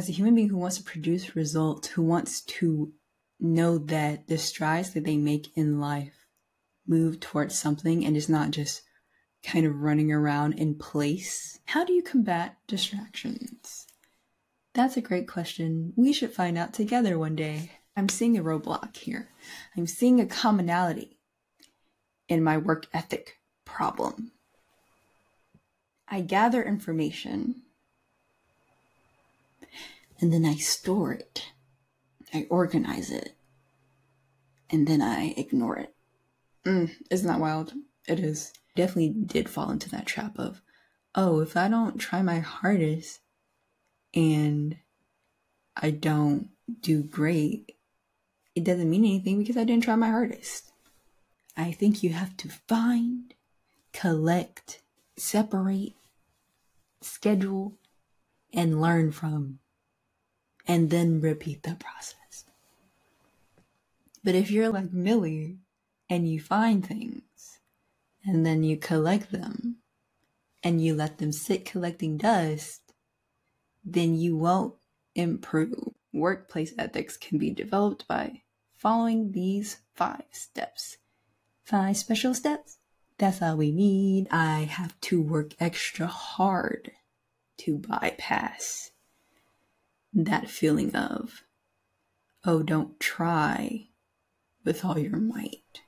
As a human being who wants to produce results, who wants to know that the strides that they make in life move towards something and is not just kind of running around in place, how do you combat distractions? That's a great question. We should find out together one day. I'm seeing a roadblock here. I'm seeing a commonality in my work ethic problem. I gather information and then I store it. I organize it and then I ignore it. Mm, isn't that wild? It is. Definitely did fall into that trap of, oh, if I don't try my hardest and I don't do great, it doesn't mean anything because I didn't try my hardest. I think you have to find, collect, separate, schedule, and learn from, and then repeat the process. But if you're like Milli and you find things and then you collect them and you let them sit collecting dust, then you won't improve. Workplace ethics can be developed by following these five steps. Five special steps. That's all we need. I have to work extra hard to bypass that feeling of, oh, don't try with all your might.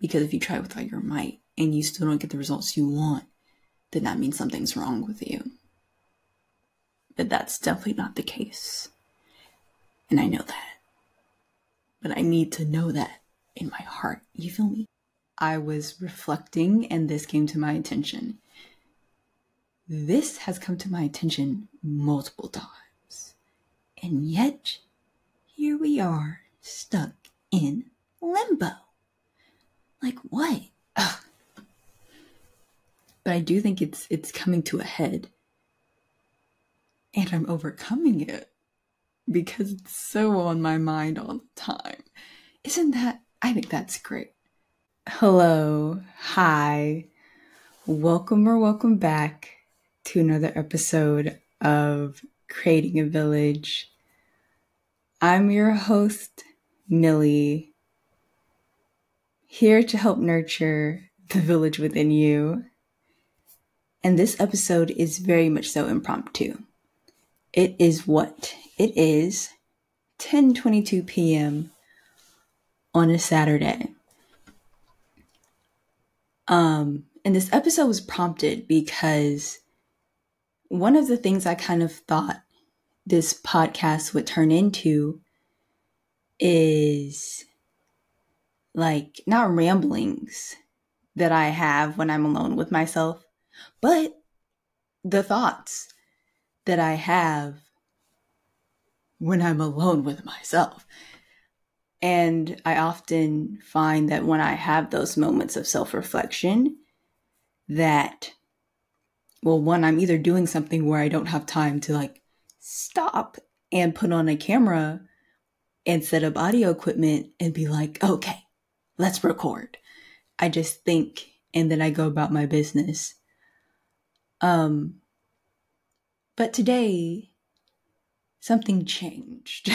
Because if you try with all your might and you still don't get the results you want, then that means something's wrong with you. But that's definitely not the case. And I know that. But I need to know that in my heart. You feel me? I was reflecting and this came to my attention. This has come to my attention multiple times. And yet, here we are, stuck in limbo. Like what? Ugh. But I do think it's it's coming to a head. And I'm overcoming it because it's so on my mind all the time. Isn't that I think that's great. Hello. Hi. Welcome or welcome back to another episode of Creating a Village. I'm your host, Milli here to help nurture the village within you. And this episode is very much so impromptu. It is what? It is 10:22 p.m. on a Saturday. Um, and this episode was prompted because one of the things I kind of thought this podcast would turn into is like not ramblings that I have when I'm alone with myself, but the thoughts that I have when I'm alone with myself. And I often find that when I have those moments of self reflection, that, well, one, I'm either doing something where I don't have time to like stop and put on a camera and set up audio equipment and be like, okay, let's record. I just think and then I go about my business. Um, but today, something changed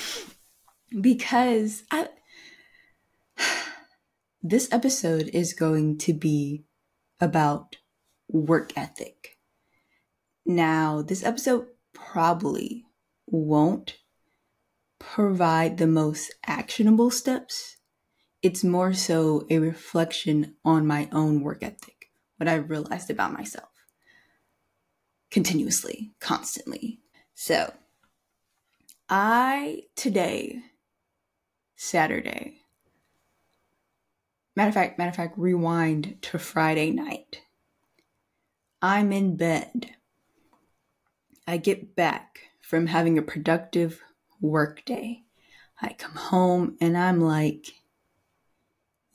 because I, this episode is going to be about work ethic. Now, this episode probably won't provide the most actionable steps it's more so a reflection on my own work ethic, what I've realized about myself continuously, constantly. So, I today, Saturday, matter of fact, matter of fact, rewind to Friday night. I'm in bed. I get back from having a productive work day. I come home and I'm like,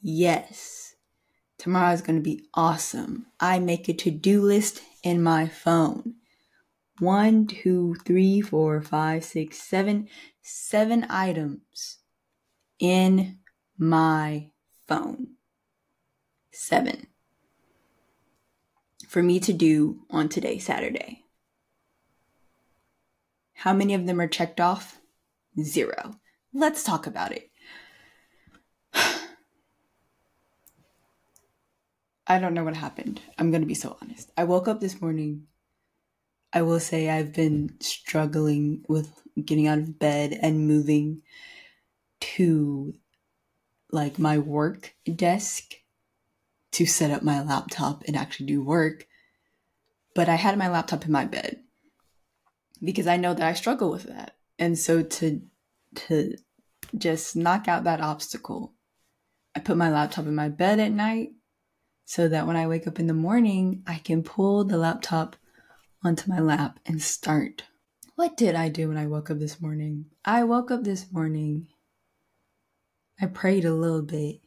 Yes, tomorrow is going to be awesome. I make a to do list in my phone. One, two, three, four, five, six, seven, seven items in my phone. Seven. For me to do on today, Saturday. How many of them are checked off? Zero. Let's talk about it. I don't know what happened. I'm going to be so honest. I woke up this morning. I will say I've been struggling with getting out of bed and moving to like my work desk to set up my laptop and actually do work. But I had my laptop in my bed because I know that I struggle with that. And so to to just knock out that obstacle, I put my laptop in my bed at night so that when I wake up in the morning, I can pull the laptop onto my lap and start. What did I do when I woke up this morning? I woke up this morning. I prayed a little bit.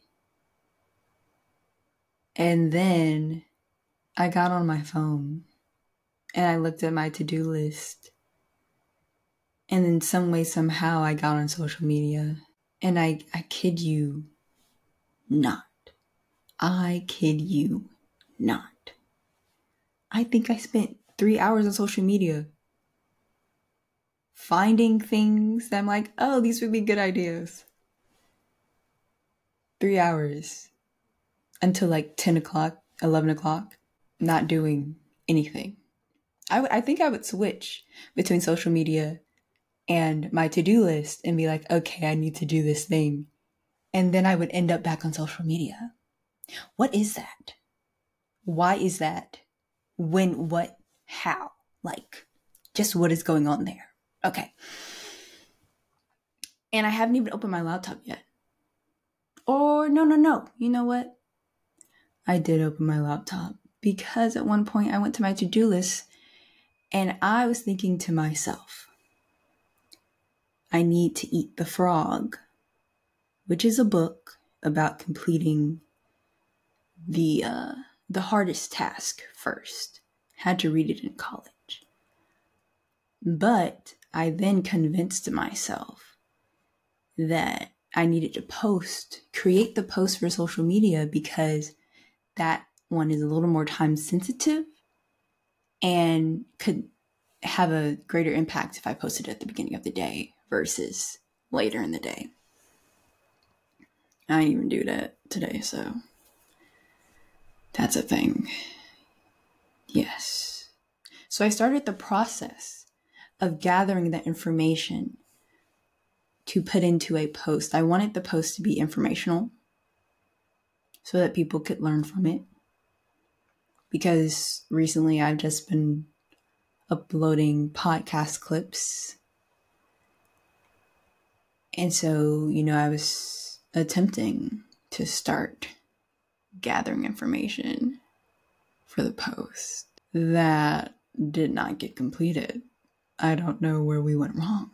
And then I got on my phone and I looked at my to do list. And in some way, somehow, I got on social media. And I, I kid you not. I kid you not. I think I spent three hours on social media finding things that I'm like, oh, these would be good ideas. Three hours until like 10 o'clock, 11 o'clock, not doing anything. I, w- I think I would switch between social media and my to do list and be like, okay, I need to do this thing. And then I would end up back on social media. What is that? Why is that? When, what, how? Like, just what is going on there? Okay. And I haven't even opened my laptop yet. Or, no, no, no. You know what? I did open my laptop because at one point I went to my to do list and I was thinking to myself, I need to eat the frog, which is a book about completing the uh, the hardest task first. Had to read it in college. But I then convinced myself that I needed to post, create the post for social media because that one is a little more time sensitive and could have a greater impact if I posted at the beginning of the day versus later in the day. I didn't even do that today, so that's a thing. Yes. So I started the process of gathering that information to put into a post. I wanted the post to be informational so that people could learn from it. Because recently I've just been uploading podcast clips. And so, you know, I was attempting to start gathering information for the post. That did not get completed. I don't know where we went wrong.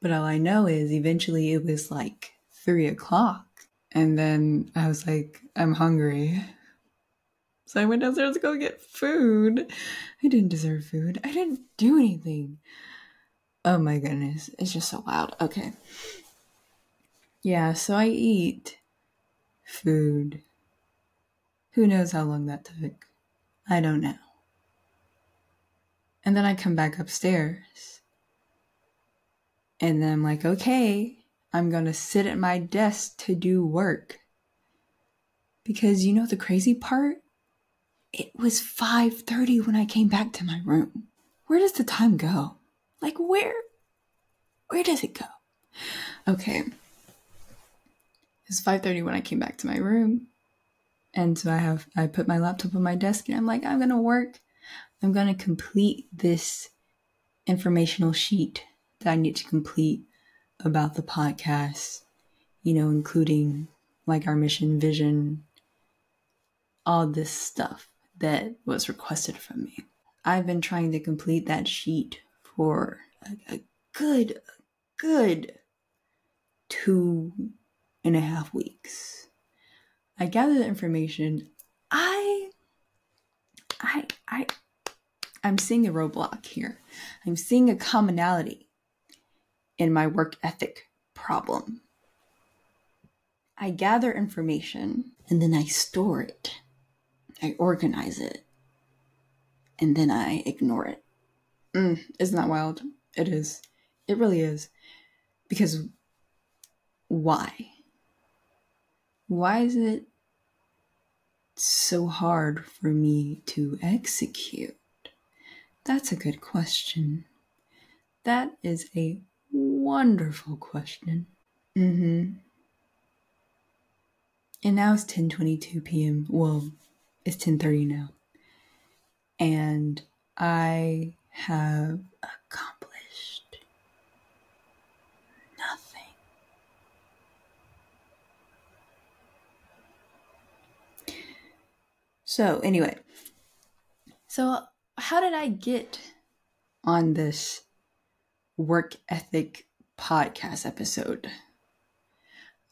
But all I know is eventually it was like three o'clock. And then I was like, I'm hungry. So I went downstairs to go get food. I didn't deserve food. I didn't do anything. Oh my goodness. It's just so wild. Okay. Yeah, so I eat food who knows how long that took? I don't know. And then I come back upstairs. And then I'm like, okay, I'm going to sit at my desk to do work. Because you know the crazy part? It was 5:30 when I came back to my room. Where does the time go? Like where? Where does it go? Okay. It's 5:30 when I came back to my room. And so I have I put my laptop on my desk and I'm like, I'm gonna work. I'm gonna complete this informational sheet that I need to complete about the podcast, you know, including like our mission, vision, all this stuff that was requested from me. I've been trying to complete that sheet for a, a good, good two and a half weeks. I gathered the information. I, I, I, I'm seeing a roadblock here. I'm seeing a commonality in my work ethic problem. I gather information and then I store it. I organize it and then I ignore it. Mm, isn't that wild? It is. It really is. Because why? Why is it so hard for me to execute? That's a good question. That is a wonderful question. Mm-hmm. And now it's 10:22 p.m. Well, it's 10:30 now. And I have accomplished nothing. So, anyway, so how did I get on this work ethic podcast episode?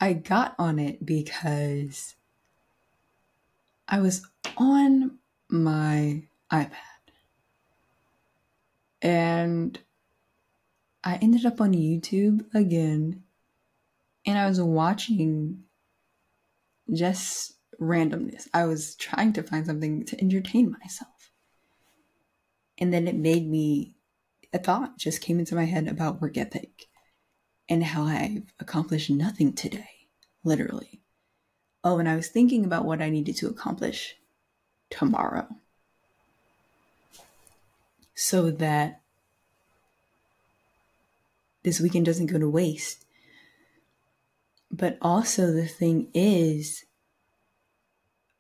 I got on it because I was on my iPad and I ended up on YouTube again and I was watching just randomness. I was trying to find something to entertain myself. And then it made me, a thought just came into my head about work ethic and how I've accomplished nothing today, literally. Oh, and I was thinking about what I needed to accomplish tomorrow so that this weekend doesn't go to waste. But also, the thing is,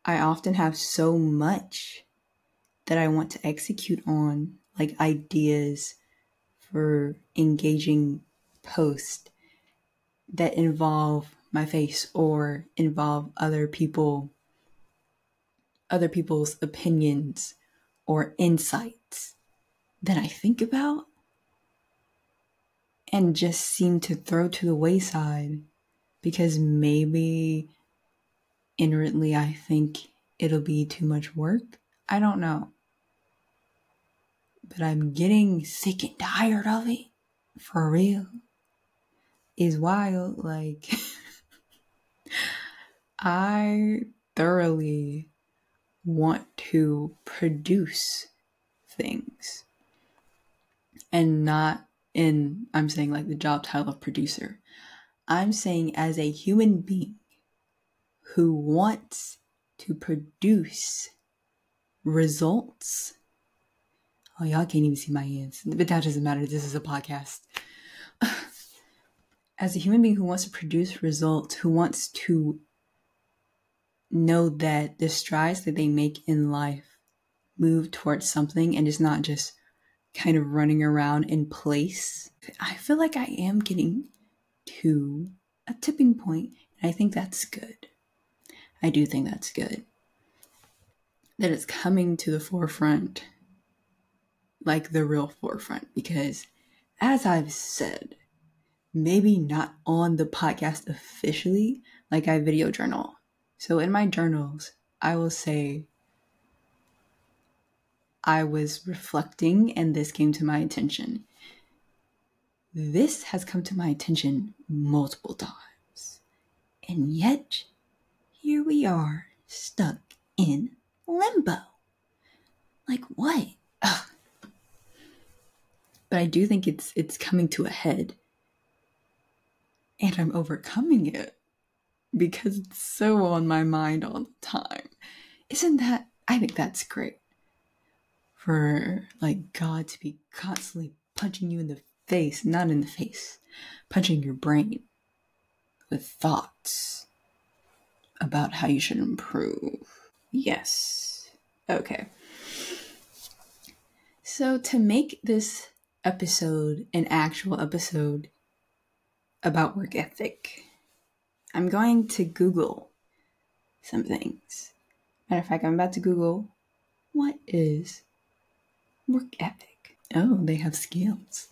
I often have so much that I want to execute on, like ideas for engaging posts that involve my face or involve other people other people's opinions or insights that I think about and just seem to throw to the wayside because maybe inwardly I think it'll be too much work. I don't know. But I'm getting sick and tired of it. For real. Is wild. Like, I thoroughly want to produce things and not in i'm saying like the job title of producer i'm saying as a human being who wants to produce results oh y'all can't even see my hands but that doesn't matter this is a podcast as a human being who wants to produce results who wants to know that the strides that they make in life move towards something and it's not just kind of running around in place. I feel like I am getting to a tipping point, and I think that's good. I do think that's good. That it's coming to the forefront, like the real forefront, because as I've said, maybe not on the podcast officially, like I video journal so in my journals, I will say I was reflecting and this came to my attention. This has come to my attention multiple times. And yet, here we are, stuck in limbo. Like what? Ugh. But I do think it's it's coming to a head. And I'm overcoming it because it's so on my mind all the time. Isn't that? I think that's great. For like God to be constantly punching you in the face, not in the face, punching your brain with thoughts about how you should improve. Yes. Okay. So, to make this episode an actual episode about work ethic, I'm going to Google some things. Matter of fact, I'm about to Google what is work ethic? Oh, they have skills.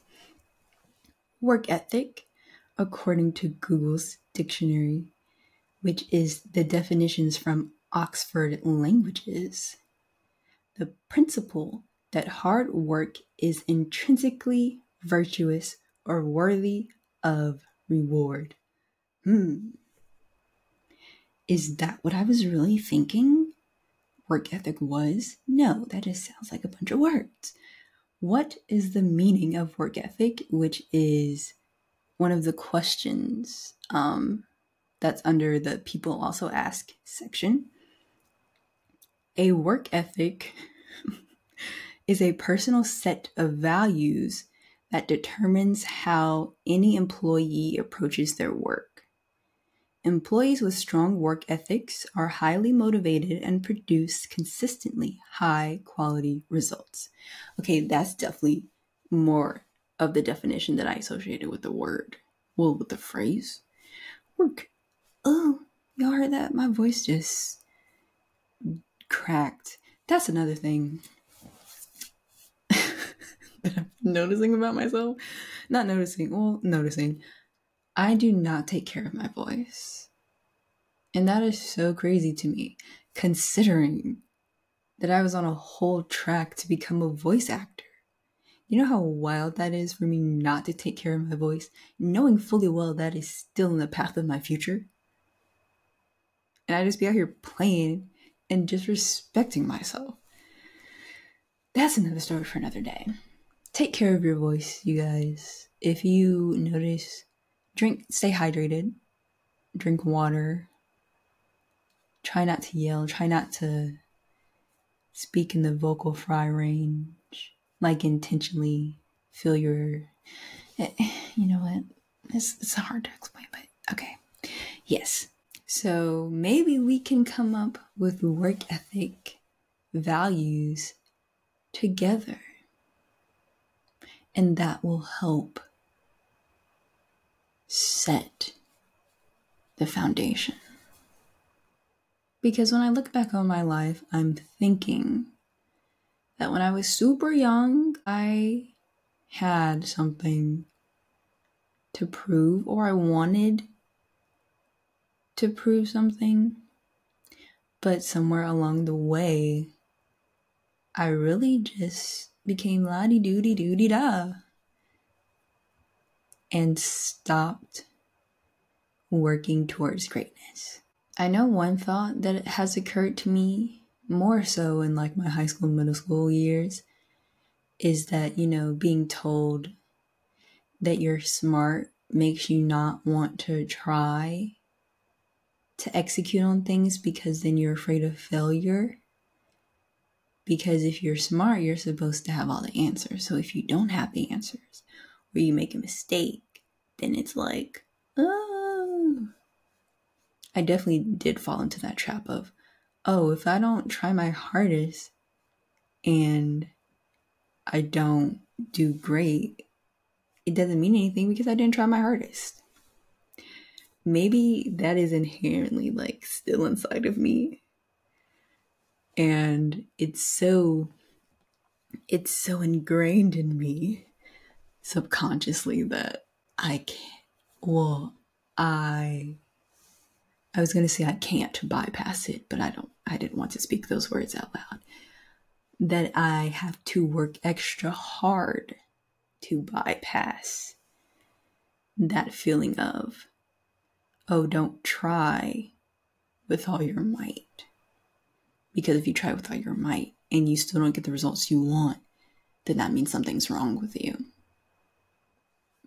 Work ethic, according to Google's dictionary, which is the definitions from Oxford Languages, the principle that hard work is intrinsically virtuous or worthy of reward. Hmm. Is that what I was really thinking? Work ethic was? No, that just sounds like a bunch of words. what is the meaning of work ethic? Which is one of the questions um, that's under the people also ask section. A work ethic is a personal set of values that determines how any employee approaches their work. Employees with strong work ethics are highly motivated and produce consistently high quality results. Okay, that's definitely more of the definition that I associated with the word. Well, with the phrase work. Oh, y'all heard that? My voice just cracked. That's another thing that I'm noticing about myself. Not noticing, well, noticing. I do not take care of my voice. And that is so crazy to me, considering that I was on a whole track to become a voice actor. You know how wild that is for me not to take care of my voice, knowing fully well that is still in the path of my future? And I just be out here playing and just respecting myself. That's another story for another day. Take care of your voice, you guys. If you notice, drink, stay hydrated, drink water, try not to yell, try not to speak in the vocal fry range, like intentionally feel your, you know what, it's, it's hard to explain, but okay. Yes. So maybe we can come up with work ethic values together. And that will help set the foundation. Because when I look back on my life, I'm thinking that when I was super young, I had something to prove or I wanted to prove something. But somewhere along the way, I really just became la di doo di doo di da and stopped working towards greatness. I know one thought that has occurred to me more so in like my high school and middle school years is that, you know, being told that you're smart makes you not want to try to execute on things because then you're afraid of failure. Because if you're smart, you're supposed to have all the answers. So if you don't have the answers or you make a mistake, then it's like, oh, I definitely did fall into that trap of, oh, if I don't try my hardest and I don't do great, it doesn't mean anything because I didn't try my hardest. Maybe that is inherently like still inside of me. And it's so it's so ingrained in me subconsciously that I can't well, I I was going to say I can't bypass it, but I don't, I didn't want to speak those words out loud. That I have to work extra hard to bypass that feeling of, oh, don't try with all your might. Because if you try with all your might and you still don't get the results you want, then that means something's wrong with you.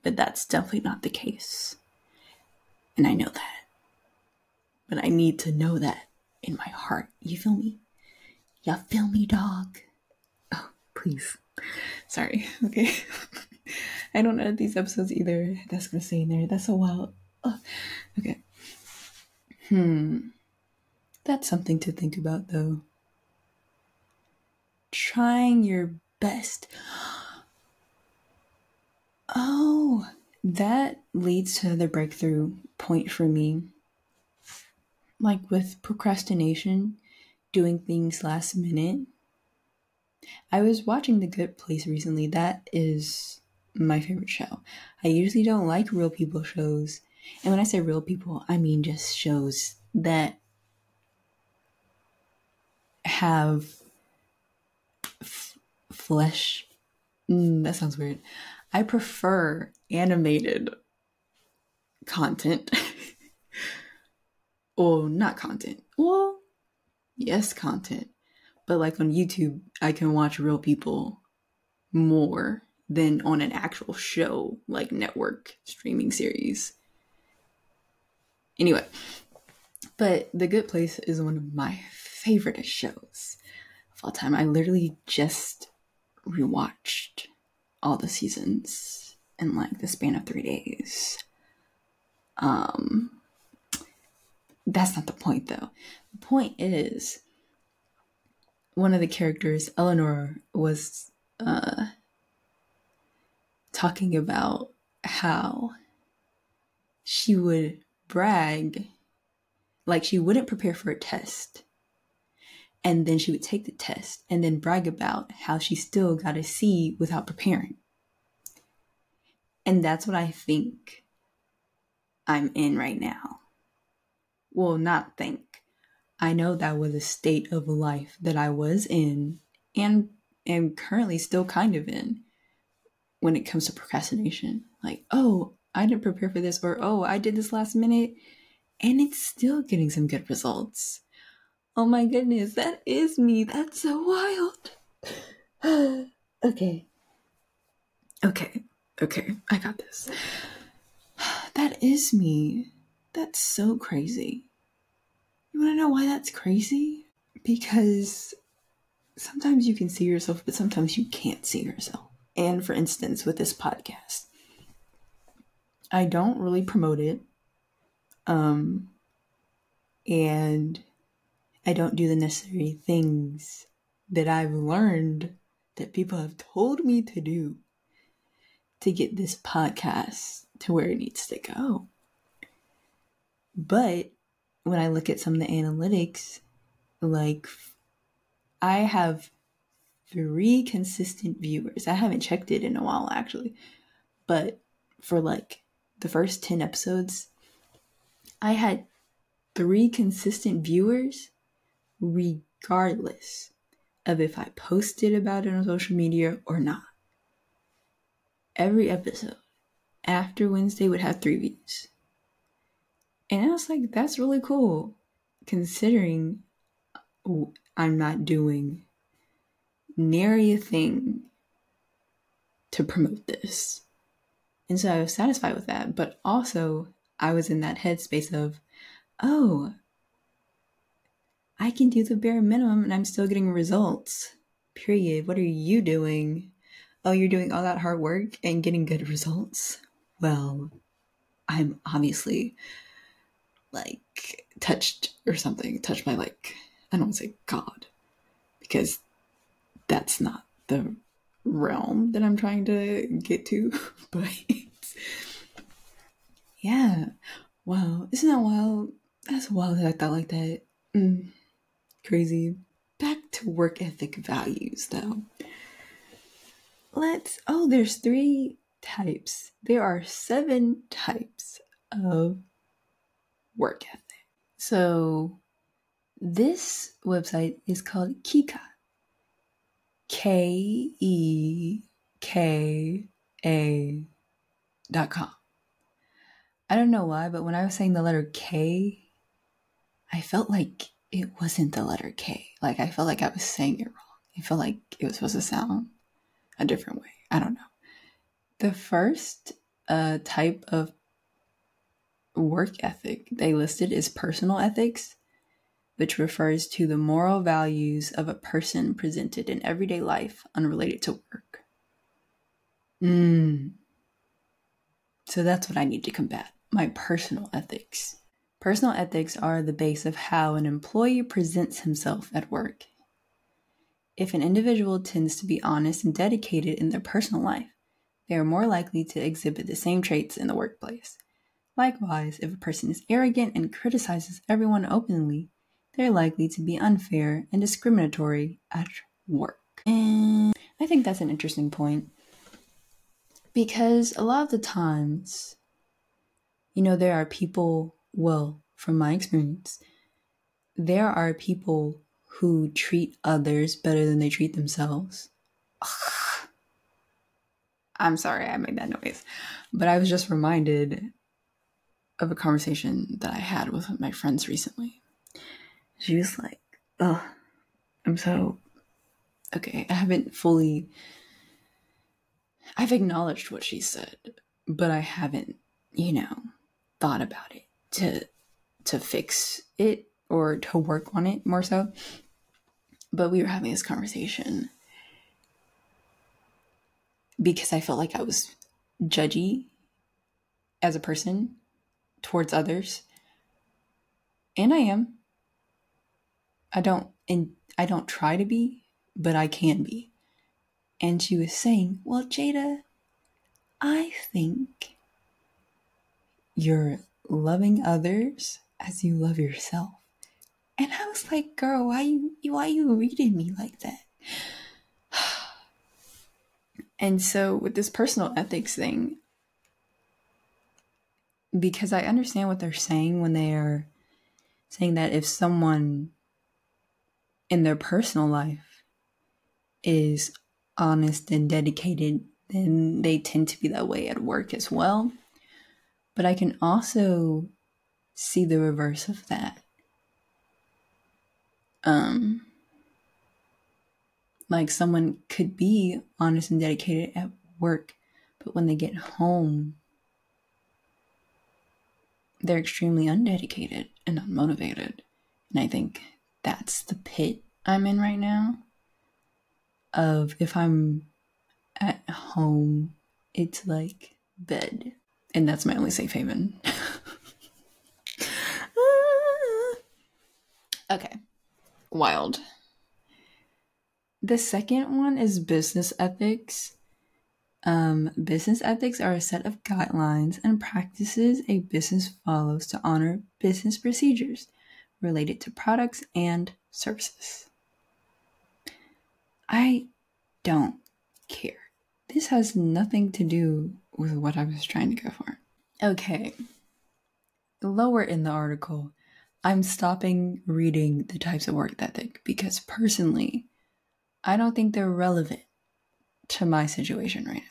But that's definitely not the case. And I know that. But I need to know that in my heart. You feel me? You feel me, dog? Oh, please. Sorry. Okay. I don't edit these episodes either. That's gonna stay in there. That's so wild. Oh, okay. Hmm. That's something to think about, though. Trying your best. Oh, that leads to another breakthrough point for me like with procrastination, doing things last minute. I was watching The Good Place recently. That is my favorite show. I usually don't like real people shows. And when I say real people, I mean just shows that have f- flesh. Mm, that sounds weird. I prefer animated content or not content. Well, yes, content. But like on YouTube, I can watch real people more than on an actual show like network streaming series. Anyway, but The Good Place is one of my favorite shows of all time. I literally just rewatched all the seasons in like the span of three days. Um, that's not the point though. The point is one of the characters, Eleanor, was uh, talking about how she would brag like she wouldn't prepare for a test and then she would take the test and then brag about how she still got a C without preparing. And that's what I think I'm in right now. Well, not think. I know that was a state of life that I was in and am currently still kind of in when it comes to procrastination. Like, oh, I didn't prepare for this, or oh, I did this last minute, and it's still getting some good results. Oh my goodness, that is me. That's so wild. okay. Okay. Okay. I got this. That is me. That's so crazy. You want to know why that's crazy? Because sometimes you can see yourself, but sometimes you can't see yourself. And for instance, with this podcast, I don't really promote it. Um, and I don't do the necessary things that I've learned that people have told me to do to get this podcast to where it needs to go. But when I look at some of the analytics, like I have three consistent viewers. I haven't checked it in a while actually, but for like the first 10 episodes, I had three consistent viewers regardless of if I posted about it on social media or not. Every episode after Wednesday would have three views. And I was like, that's really cool considering I'm not doing nary a thing to promote this. And so I was satisfied with that. But also, I was in that headspace of, oh, I can do the bare minimum and I'm still getting results. Period. What are you doing? Oh, you're doing all that hard work and getting good results? Well, I'm obviously like touched or something, touched by like, I don't want to say God, because that's not the realm that I'm trying to get to. but yeah, wow, isn't that wild? That's wild that I thought like that. Mm. Crazy. Back to work ethic values though. Let's, oh, there's three types. There are seven types of work ethic. So this website is called Keka. K E K A dot com. I don't know why, but when I was saying the letter K, I felt like it wasn't the letter K. Like I felt like I was saying it wrong. I felt like it was supposed to sound a different way. I don't know. The first uh, type of work ethic they listed is personal ethics, which refers to the moral values of a person presented in everyday life unrelated to work. Mm. So that's what I need to combat my personal ethics. Personal ethics are the base of how an employee presents himself at work. If an individual tends to be honest and dedicated in their personal life, they are more likely to exhibit the same traits in the workplace. Likewise, if a person is arrogant and criticizes everyone openly, they're likely to be unfair and discriminatory at work. And I think that's an interesting point because a lot of the times, you know, there are people well, from my experience, there are people who treat others better than they treat themselves. I'm sorry I made that noise, but I was just reminded of a conversation that I had with my friends recently. She was like, "Oh, I'm so okay. I haven't fully I've acknowledged what she said, but I haven't, you know, thought about it to to fix it or to work on it more so. But we were having this conversation because I felt like I was judgy as a person towards others. And I am. I don't and I don't try to be, but I can be. And she was saying, Well, Jada, I think you're loving others as you love yourself. And I was like, girl, why you why you reading me like that? and so with this personal ethics thing, because I understand what they're saying when they are saying that if someone in their personal life is honest and dedicated, then they tend to be that way at work as well. But I can also see the reverse of that. Um, like someone could be honest and dedicated at work, but when they get home, they're extremely undedicated and unmotivated. And I think that's the pit I'm in right now. Of if I'm at home, it's like bed. And that's my only safe haven. okay. Wild. The second one is business ethics. Um, business ethics are a set of guidelines and practices a business follows to honor business procedures related to products and services. I don't care. This has nothing to do with what I was trying to go for. Okay. Lower in the article, I'm stopping reading the types of work ethic because personally, I don't think they're relevant to my situation right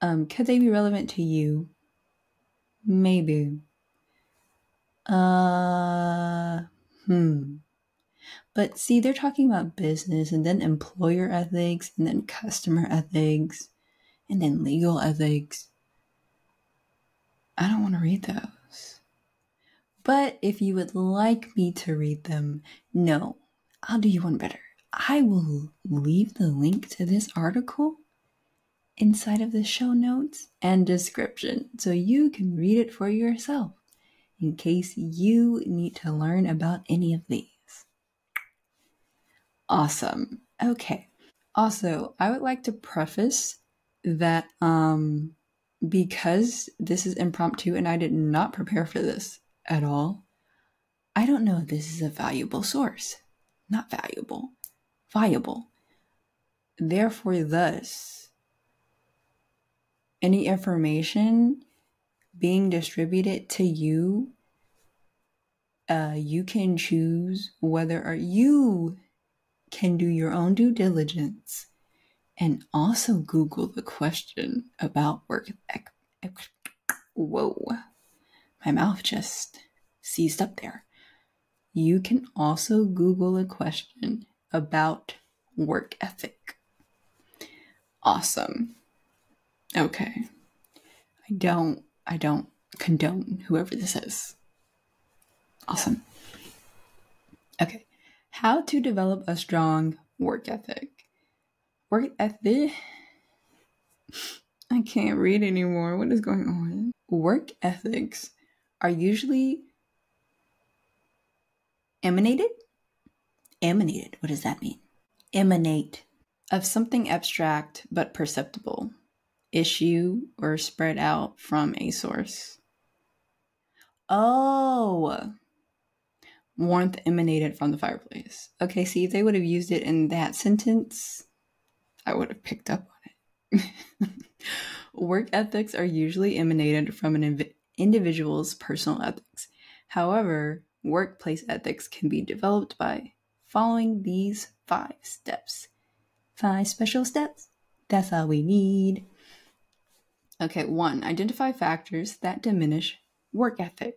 now. Um, could they be relevant to you? Maybe. Uh, hmm. But see, they're talking about business and then employer ethics and then customer ethics and then legal ethics. I don't want to read those. But if you would like me to read them, no, I'll do you one better. I will leave the link to this article inside of the show notes and description so you can read it for yourself in case you need to learn about any of these. Awesome. Okay. Also, I would like to preface that um because this is impromptu and I did not prepare for this at all, I don't know if this is a valuable source. Not valuable viable. Therefore, thus, any information being distributed to you, uh, you can choose whether or you can do your own due diligence and also Google the question about work. Ethic. Whoa, my mouth just seized up there. You can also Google a question about work ethic. Awesome. Okay. I don't I don't condone whoever this is. Awesome. Okay. How to develop a strong work ethic. Work ethic I can't read anymore. What is going on? Work ethics are usually emanated Emanated, what does that mean? Emanate. Of something abstract but perceptible. Issue or spread out from a source. Oh! Warmth emanated from the fireplace. Okay, see, if they would have used it in that sentence, I would have picked up on it. Work ethics are usually emanated from an inv- individual's personal ethics. However, workplace ethics can be developed by following these five steps. Five special steps. That's all we need. Okay, one, identify factors that diminish work ethic.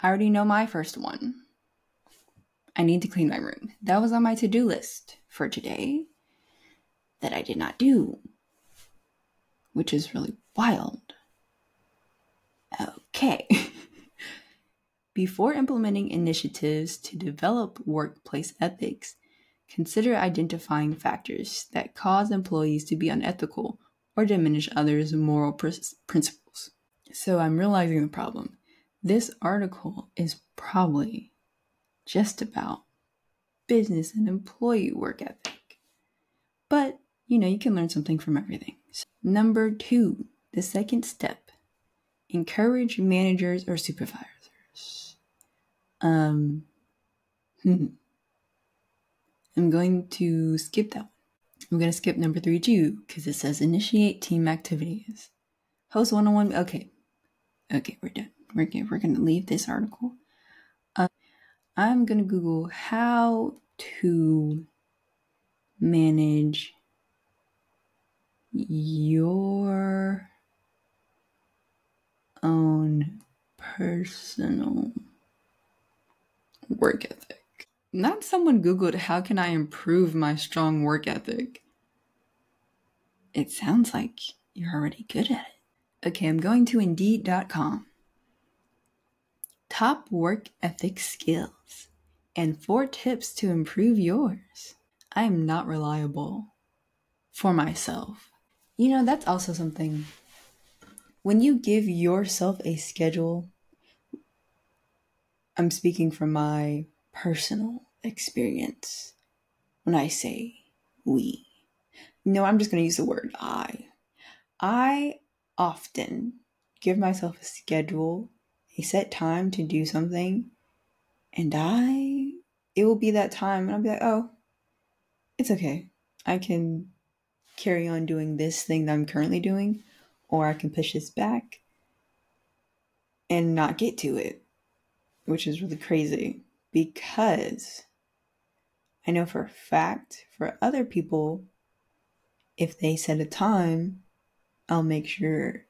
I already know my first one. I need to clean my room. That was on my to do list for today. That I did not do, which is really wild. Okay. Before implementing initiatives to develop workplace ethics, consider identifying factors that cause employees to be unethical or diminish others' moral pr- principles. So I'm realizing the problem. This article is probably just about business and employee work ethic. But, you know, you can learn something from everything. So, number two, the second step encourage managers or supervisors. Um, hmm. I'm going to skip that one. I'm going to skip number three too, because it says initiate team activities. Host one on one. Okay. Okay, we're done. We're, good. we're going to leave this article. Uh, I'm going to Google how to manage your own personal work ethic. Not someone Googled, how can I improve my strong work ethic? It sounds like you're already good at it. Okay, I'm going to Indeed.com. Top work ethic skills and four tips to improve yours. I am not reliable for myself. You know, that's also something when you give yourself a schedule, I'm speaking from my personal experience when I say we. No, I'm just going to use the word I. I often give myself a schedule, a set time to do something, and I, it will be that time, and I'll be like, oh, it's okay. I can carry on doing this thing that I'm currently doing or I can push this back and not get to it, which is really crazy because I know for a fact for other people, if they set a time, I'll make sure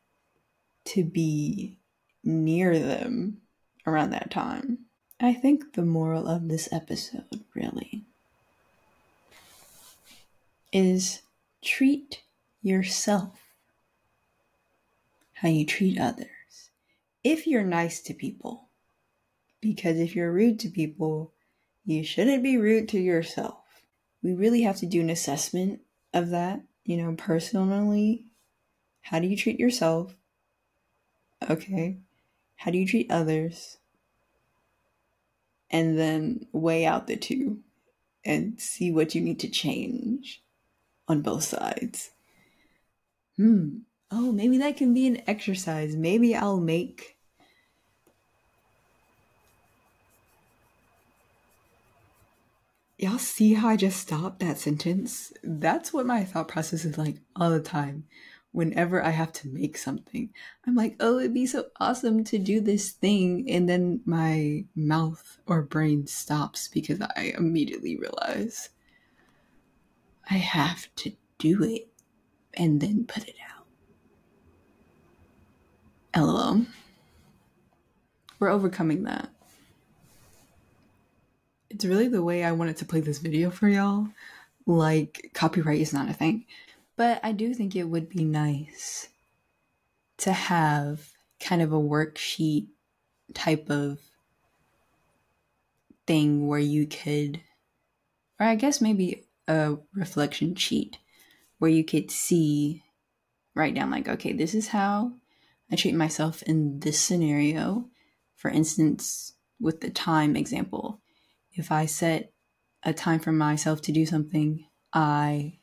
to be near them around that time. I think the moral of this episode really is treat yourself how you treat others. If you're nice to people, because if you're rude to people, you shouldn't be rude to yourself. We really have to do an assessment of that, you know, personally. How do you treat yourself? Okay. How do you treat others? And then weigh out the two and see what you need to change on both sides. Hmm oh, maybe that can be an exercise. Maybe I'll make Y'all see how I just stopped that sentence? That's what my thought process is like all the time. Whenever I have to make something, I'm like, oh, it'd be so awesome to do this thing. And then my mouth or brain stops because I immediately realize I have to do it and then put it out. LOL. We're overcoming that. It's really the way I wanted to play this video for y'all. Like, copyright is not a thing. But I do think it would be nice to have kind of a worksheet type of thing where you could, or I guess maybe a reflection sheet where you could see, write down, like, okay, this is how I treat myself in this scenario. For instance, with the time example, if I set a time for myself to do something, I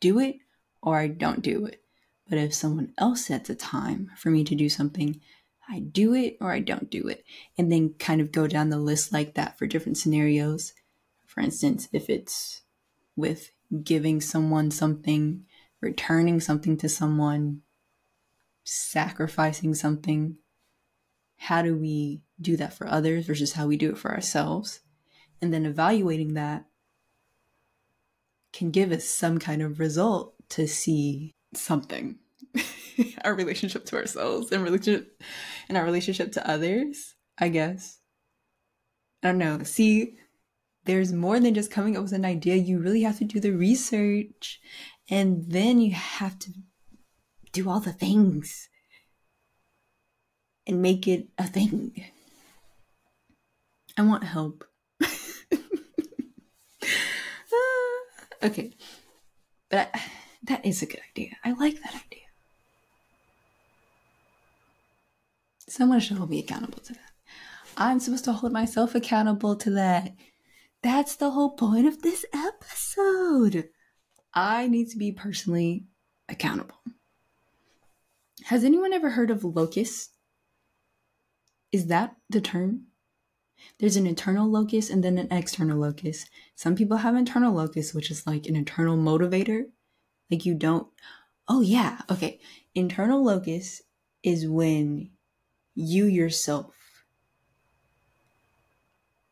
do it or I don't do it. But if someone else sets a time for me to do something, I do it or I don't do it. And then kind of go down the list like that for different scenarios. For instance, if it's with giving someone something, returning something to someone, sacrificing something, how do we do that for others versus how we do it for ourselves? And then evaluating that can give us some kind of result to see something. our relationship to ourselves and relationship and our relationship to others, I guess. I don't know. See, there's more than just coming up with an idea. You really have to do the research And then you have to do all the things and make it a thing. I want help. okay. But I, that is a good idea. I like that idea. Someone should hold me accountable to that. I'm supposed to hold myself accountable to that. That's the whole point of this episode. I need to be personally accountable. Has anyone ever heard of locus? Is that the term? There's an internal locus and then an external locus. Some people have internal locus, which is like an internal motivator. Like you don't, oh yeah, okay. Internal locus is when you yourself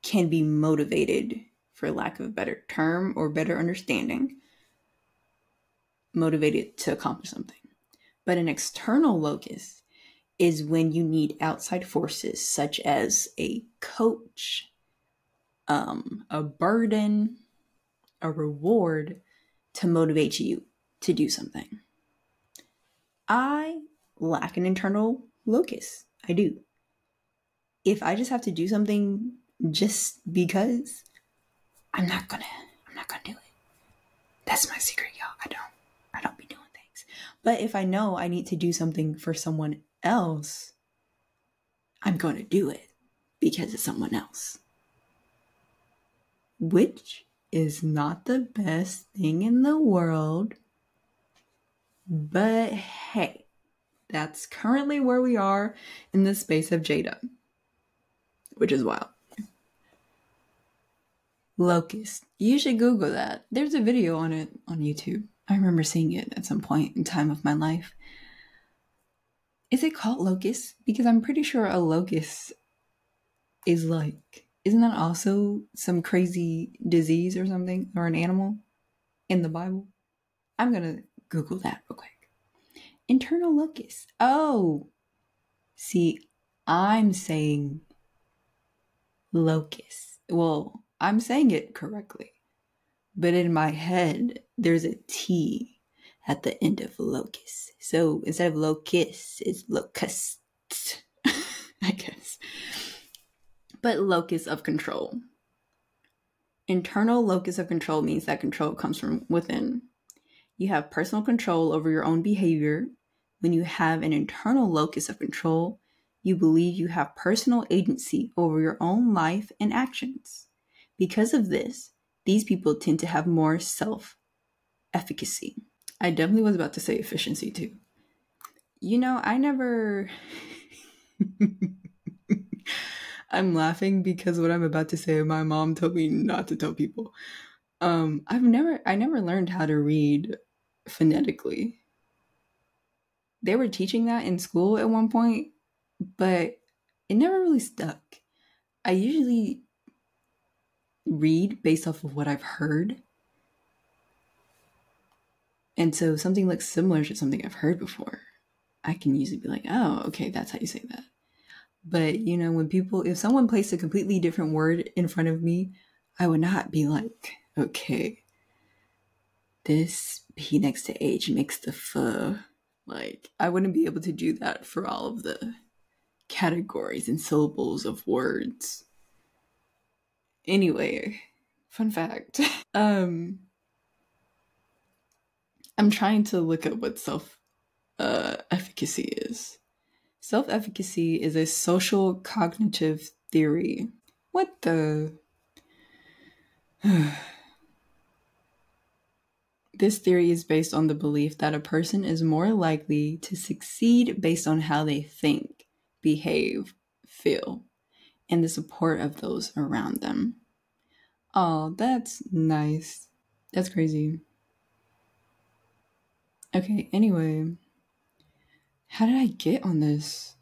can be motivated, for lack of a better term or better understanding, motivated to accomplish something. But an external locus is when you need outside forces such as a coach, um, a burden, a reward to motivate you to do something. I lack an internal locus. I do. If I just have to do something just because, I'm not gonna I'm not gonna do it. That's my secret, y'all. I don't I don't be doing things. But if I know I need to do something for someone else, I'm to do it because it's someone else. Which is not the best thing in the world. But hey, that's currently where we are in the space of Jada, which is wild. Locust. You should Google that. There's a video on it on YouTube. I remember seeing it at some point in time of my life. Is it called locust? Because I'm pretty sure a locust is like, isn't that also some crazy disease or something, or an animal in the Bible? I'm gonna Google that real quick. Internal locust. Oh, see, I'm saying locust. Well, I'm saying it correctly. But in my head, there's a T at the end of locust. So instead of locust, it's locust, I guess. But locus of control. Internal locus of control means that control comes from within. You have personal control over your own behavior. When you have an internal locus of control, you believe you have personal agency over your own life and actions. Because of this, these people tend to have more self efficacy. I definitely was about to say efficiency too. You know, I never. I'm laughing because what I'm about to say, my mom told me not to tell people. Um, I've never, I never learned how to read phonetically. They were teaching that in school at one point, but it never really stuck. I usually read based off of what I've heard. And so something looks similar to something I've heard before. I can usually be like, oh, okay, that's how you say that. But, you know, when people, if someone placed a completely different word in front of me, I would not be like, okay, this P next to H makes the F. Like, I wouldn't be able to do that for all of the categories and syllables of words. Anyway, fun fact. um I'm trying to look up what self uh, efficacy is. Self efficacy is a social cognitive theory. What the? this theory is based on the belief that a person is more likely to succeed based on how they think, behave, feel, and the support of those around them. Oh, that's nice. That's crazy. Okay, anyway. How did I get on this?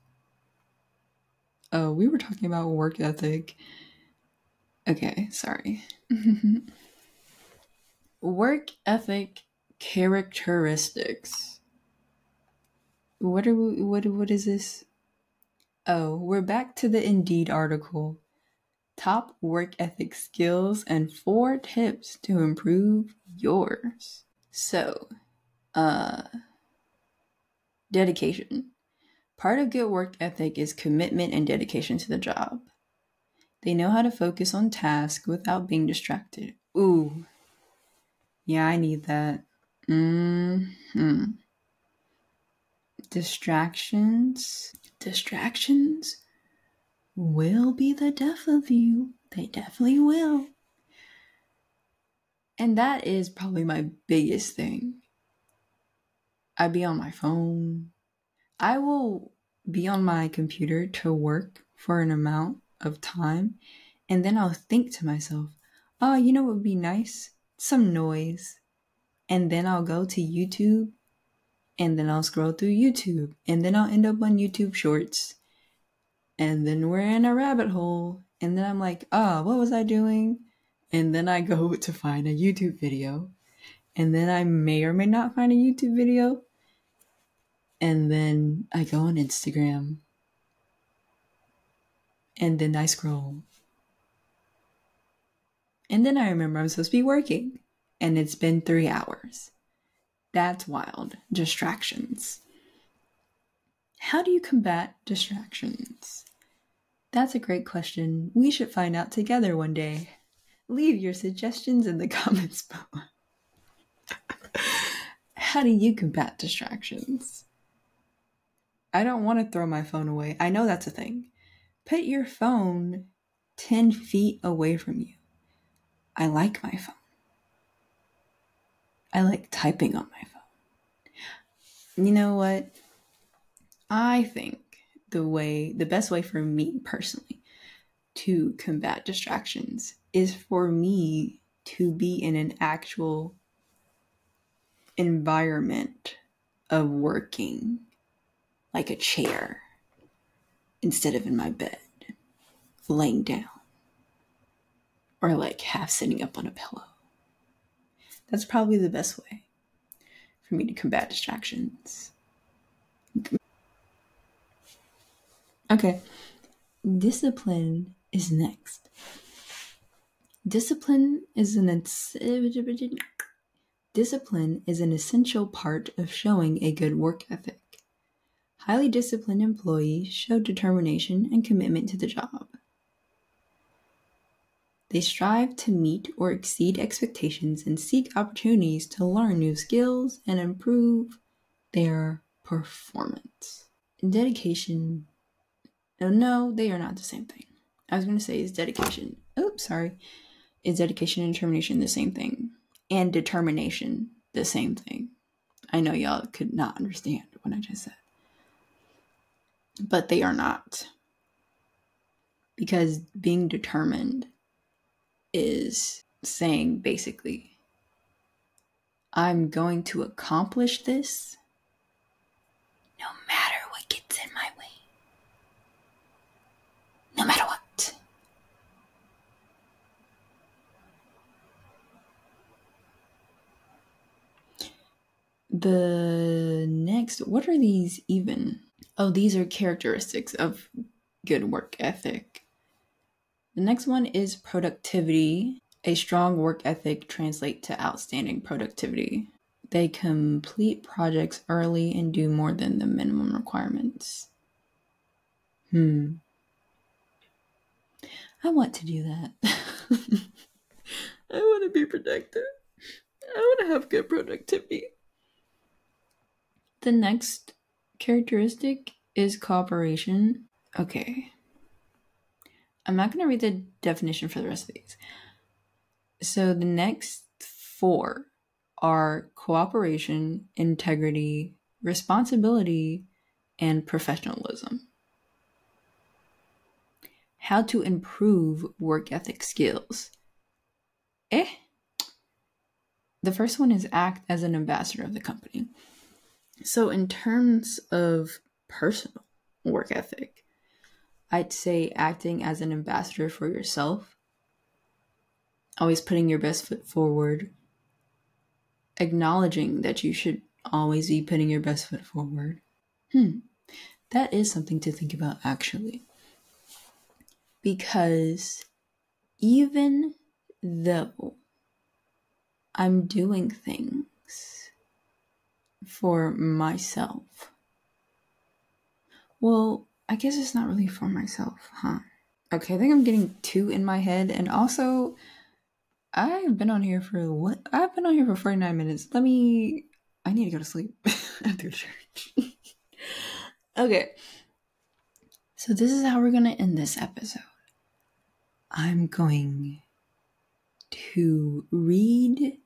Oh, we were talking about work ethic. Okay, sorry. work ethic characteristics. What are we, what what is this? Oh, we're back to the Indeed article. Top work ethic skills and four tips to improve yours. So, uh, dedication. Part of good work ethic is commitment and dedication to the job. They know how to focus on tasks without being distracted. Ooh. Yeah, I need that. Mm hmm Distractions. Distractions will be the death of you. They definitely will. And that is probably my biggest thing. I'd be on my phone. I will be on my computer to work for an amount of time, and then I'll think to myself, oh, you know what would be nice? Some noise. And then I'll go to YouTube, and then I'll scroll through YouTube, and then I'll end up on YouTube Shorts. And then we're in a rabbit hole, and then I'm like, oh, what was I doing? And then I go to find a YouTube video, and then I may or may not find a YouTube video. And then I go on Instagram and then I scroll. And then I remember I'm supposed to be working, and it's been three hours. That's wild. Distractions. How do you combat distractions? That's a great question. We should find out together one day. Leave your suggestions in the comments below. How do you combat distractions? I don't want to throw my phone away. I know that's a thing. Put your phone 10 feet away from you. I like my phone. I like typing on my phone. You know what? I think the way, the best way for me personally to combat distractions is for me to be in an actual environment of working, like a chair instead of in my bed, laying down, or like half sitting up on a pillow. That's probably the best way for me to combat distractions. Okay, discipline is next. Discipline is an discipline is an essential part of showing a good work ethic. Highly disciplined employees show determination and commitment to the job. They strive to meet or exceed expectations and seek opportunities to learn new skills and improve their performance. Dedication. Oh, no, they are not the same thing. I was going to say is dedication. Oops, sorry. Is dedication and determination the same thing? And determination the same thing? I know y'all could not understand what I just said but they are not. Because being determined is saying basically, I'm going to accomplish this no matter what gets in my way. No matter what. The next, what are these even? oh, these are characteristics of good work ethic. The next one is productivity. A strong work ethic translates to outstanding productivity. They complete projects early and do more than the minimum requirements. Hmm. I want to do that. I want to be productive. I want to have good productivity. The next characteristic is cooperation. Okay. I'm not going to read the definition for the rest of these. So the next four are cooperation, integrity, responsibility, and professionalism. How to improve work ethic skills. Eh? The first one is act as an ambassador of the company. So, in terms of personal work ethic, I'd say acting as an ambassador for yourself, always putting your best foot forward, acknowledging that you should always be putting your best foot forward. Hmm, that is something to think about actually. Because even though I'm doing things for myself. Well, I guess it's not really for myself, huh? Okay, I think I'm getting two in my head, and also, I've been on here for what? I've been on here for 49 minutes. Let me. I need to go to sleep after church. okay. So, this is how we're to end this episode. I'm going to read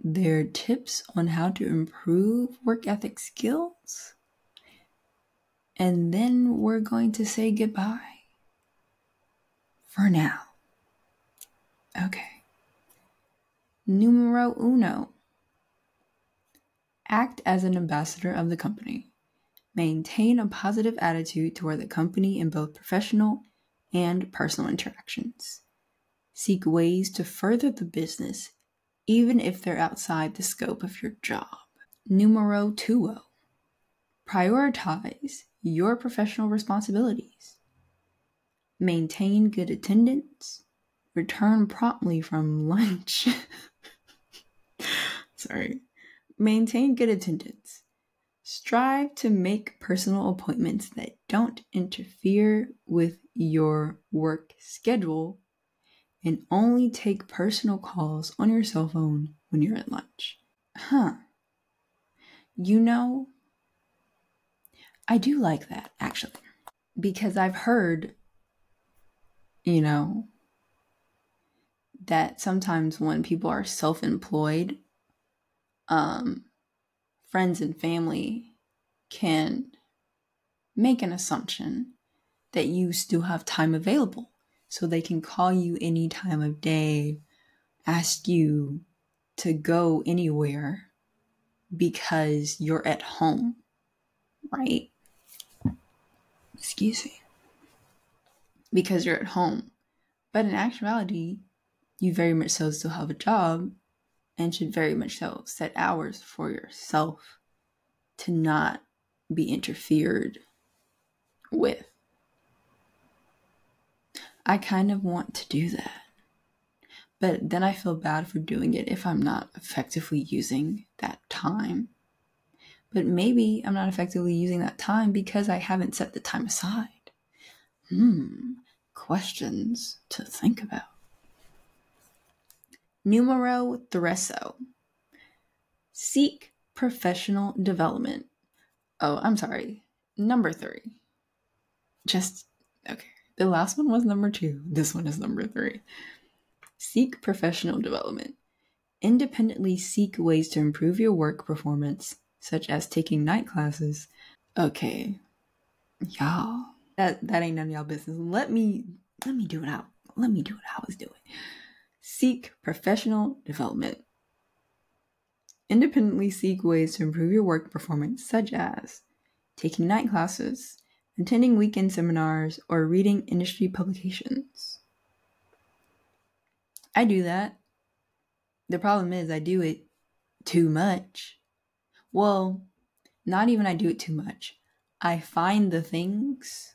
their tips on how to improve work ethic skills. And then we're going to say goodbye for now. Okay. Numero uno. Act as an ambassador of the company. Maintain a positive attitude toward the company in both professional and personal interactions. Seek ways to further the business, even if they're outside the scope of your job. Numero tuo. Oh. Prioritize your professional responsibilities. Maintain good attendance. Return promptly from lunch. Sorry. Maintain good attendance. Strive to make personal appointments that don't interfere with your work schedule and only take personal calls on your cell phone when you're at lunch. Huh. You know, I do like that actually, because I've heard, you know, that sometimes when people are self employed, um, friends and family can make an assumption that you still have time available. So they can call you any time of day, ask you to go anywhere because you're at home, right? Excuse me. Because you're at home. But in actuality, you very much so still have a job and should very much so set hours for yourself to not be interfered with. I kind of want to do that. But then I feel bad for doing it if I'm not effectively using that time. But maybe I'm not effectively using that time because I haven't set the time aside. Hmm, questions to think about. Numero treso. Seek professional development. Oh, I'm sorry. Number three. Just, okay. The last one was number two. This one is number three. Seek professional development. Independently seek ways to improve your work performance, such as taking night classes. Okay. Y'all. That that ain't none of y'all business. Let me let me do it out. Let me do what I was doing. Seek professional development. Independently seek ways to improve your work performance, such as taking night classes, attending weekend seminars, or reading industry publications. I do that. The problem is, I do it too much. Well, not even I do it too much. I find the things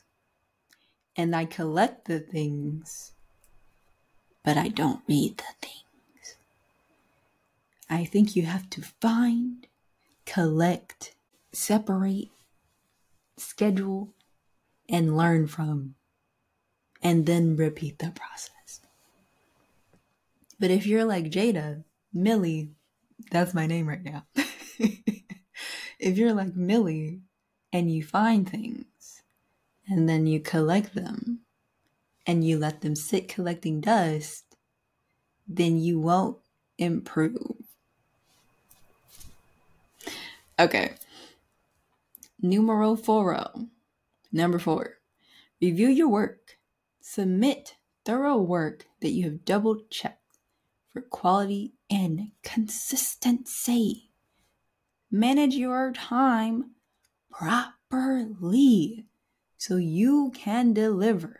and I collect the things, but I don't read the things. I think you have to find, collect, separate, schedule, and learn from, and then repeat the process. But if you're like Jada, Milli, that's my name right now. if you're like Milli and you find things and then you collect them and you let them sit collecting dust, then you won't improve. Okay. Numero foro. Number four. Review your work. Submit thorough work that you have double checked for quality and consistency. Manage your time properly so you can deliver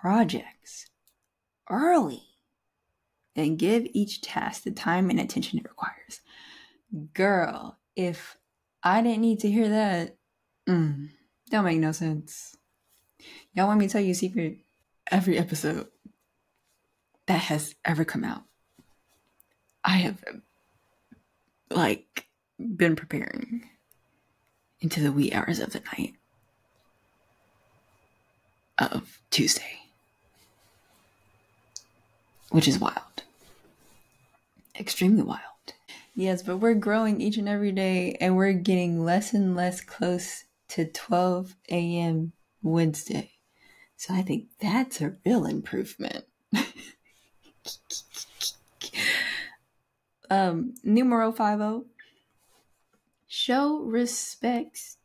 projects early and give each task the time and attention it requires. Girl, if I didn't need to hear that, mm, don't make no sense. Y'all want me to tell you a secret? Every episode that has ever come out, I have like been preparing into the wee hours of the night of Tuesday, which is wild. Extremely wild. Yes, but we're growing each and every day, and we're getting less and less close to 12 a.m. Wednesday. So I think that's a real improvement. um, numero 50. Show respect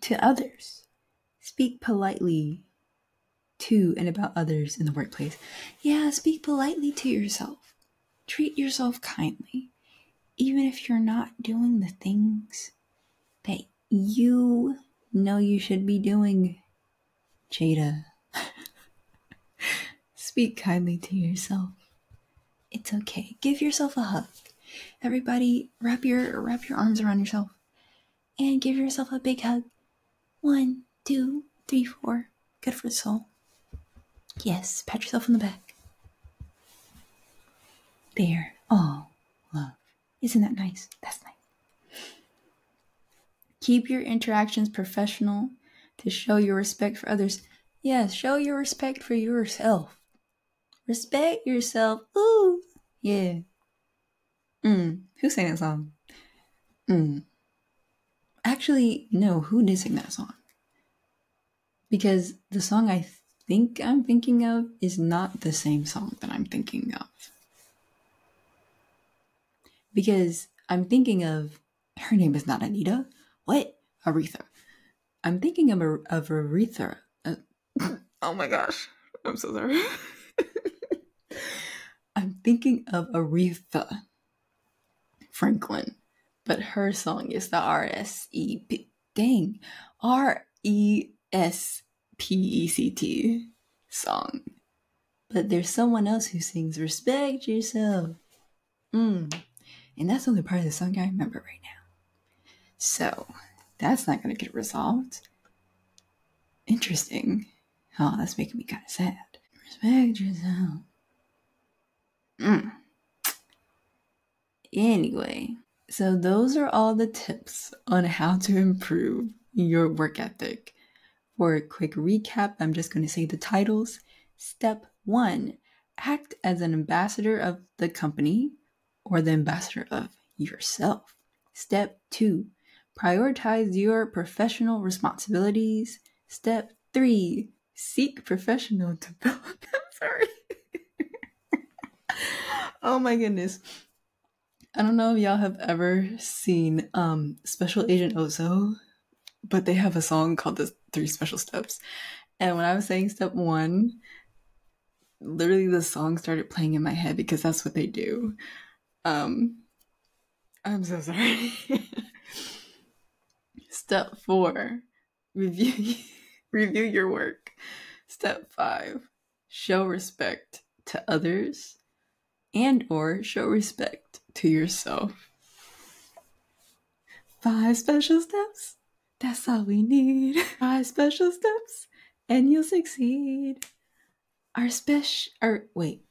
to others. Speak politely to and about others in the workplace. Yeah, speak politely to yourself. Treat yourself kindly. Even if you're not doing the things that you know you should be doing, Jada. Speak kindly to yourself. It's okay. Give yourself a hug. Everybody, wrap your wrap your arms around yourself and give yourself a big hug. One, two, three, four. Good for the soul. Yes, pat yourself on the back. There. Oh, love. Isn't that nice? That's nice. Keep your interactions professional to show your respect for others. Yes, show your respect for yourself. Respect yourself. Ooh, yeah. Mm. Who sang that song? Mm. Actually, no. Who did sing that song? Because the song I think I'm thinking of is not the same song that I'm thinking of. Because I'm thinking of her name is not Anita. What? Aretha. I'm thinking of, of Aretha. Uh, oh my gosh. I'm so sorry. I'm thinking of Aretha Franklin, but her song is the R S E P. Dang. R E S P E C T song. But there's someone else who sings Respect Yourself. Mm. And that's the only part of the song I remember right now. So that's not going to get resolved. Interesting. Oh, that's making me kind of sad. Respect yourself. Mm. Anyway, so those are all the tips on how to improve your work ethic. For a quick recap, I'm just going to say the titles. Step one act as an ambassador of the company or the ambassador of yourself. Step two Prioritize your professional responsibilities. Step three, seek professional development. I'm sorry. oh my goodness. I don't know if y'all have ever seen um, Special Agent Oso, but they have a song called The Three Special Steps. And when I was saying step one, literally the song started playing in my head because that's what they do. Um, I'm so sorry. Step four, review review your work. Step five, show respect to others and or show respect to yourself. Five special steps. That's all we need. Five special steps and you'll succeed. Our special or wait.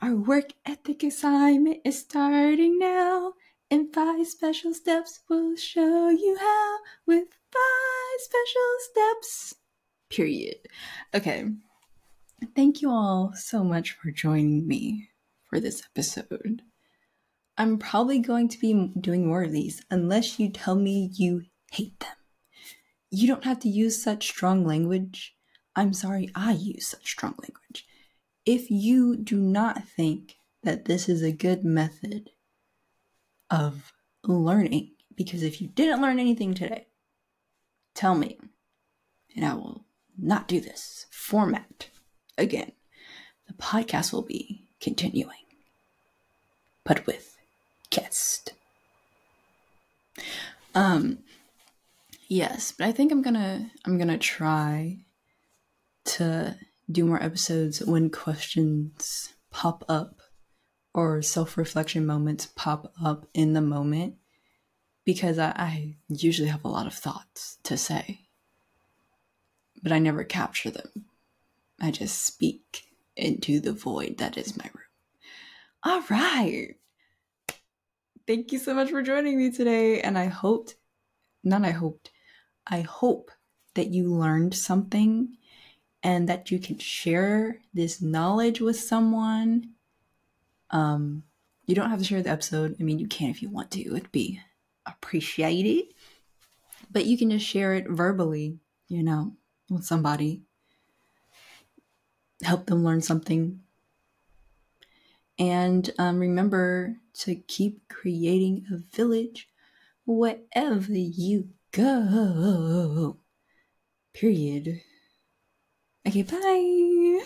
Our work ethic assignment is starting now. And five special steps will show you how with five special steps. Period. Okay. Thank you all so much for joining me for this episode. I'm probably going to be doing more of these unless you tell me you hate them. You don't have to use such strong language. I'm sorry I use such strong language. If you do not think that this is a good method of learning. Because if you didn't learn anything today, tell me, and I will not do this format again. The podcast will be continuing, but with guest. Um, yes, but I think I'm gonna I'm gonna try to do more episodes when questions pop up or self reflection moments pop up in the moment because I, I, usually have a lot of thoughts to say, but I never capture them. I just speak into the void that is my room. All right. Thank you so much for joining me today. And I hoped, not I hoped, I hope that you learned something and that you can share this knowledge with someone. Um, you don't have to share the episode. I mean, you can if you want to. It'd be appreciated. But you can just share it verbally, you know, with somebody. Help them learn something. And um, remember to keep creating a village wherever you go. Period. Okay, bye.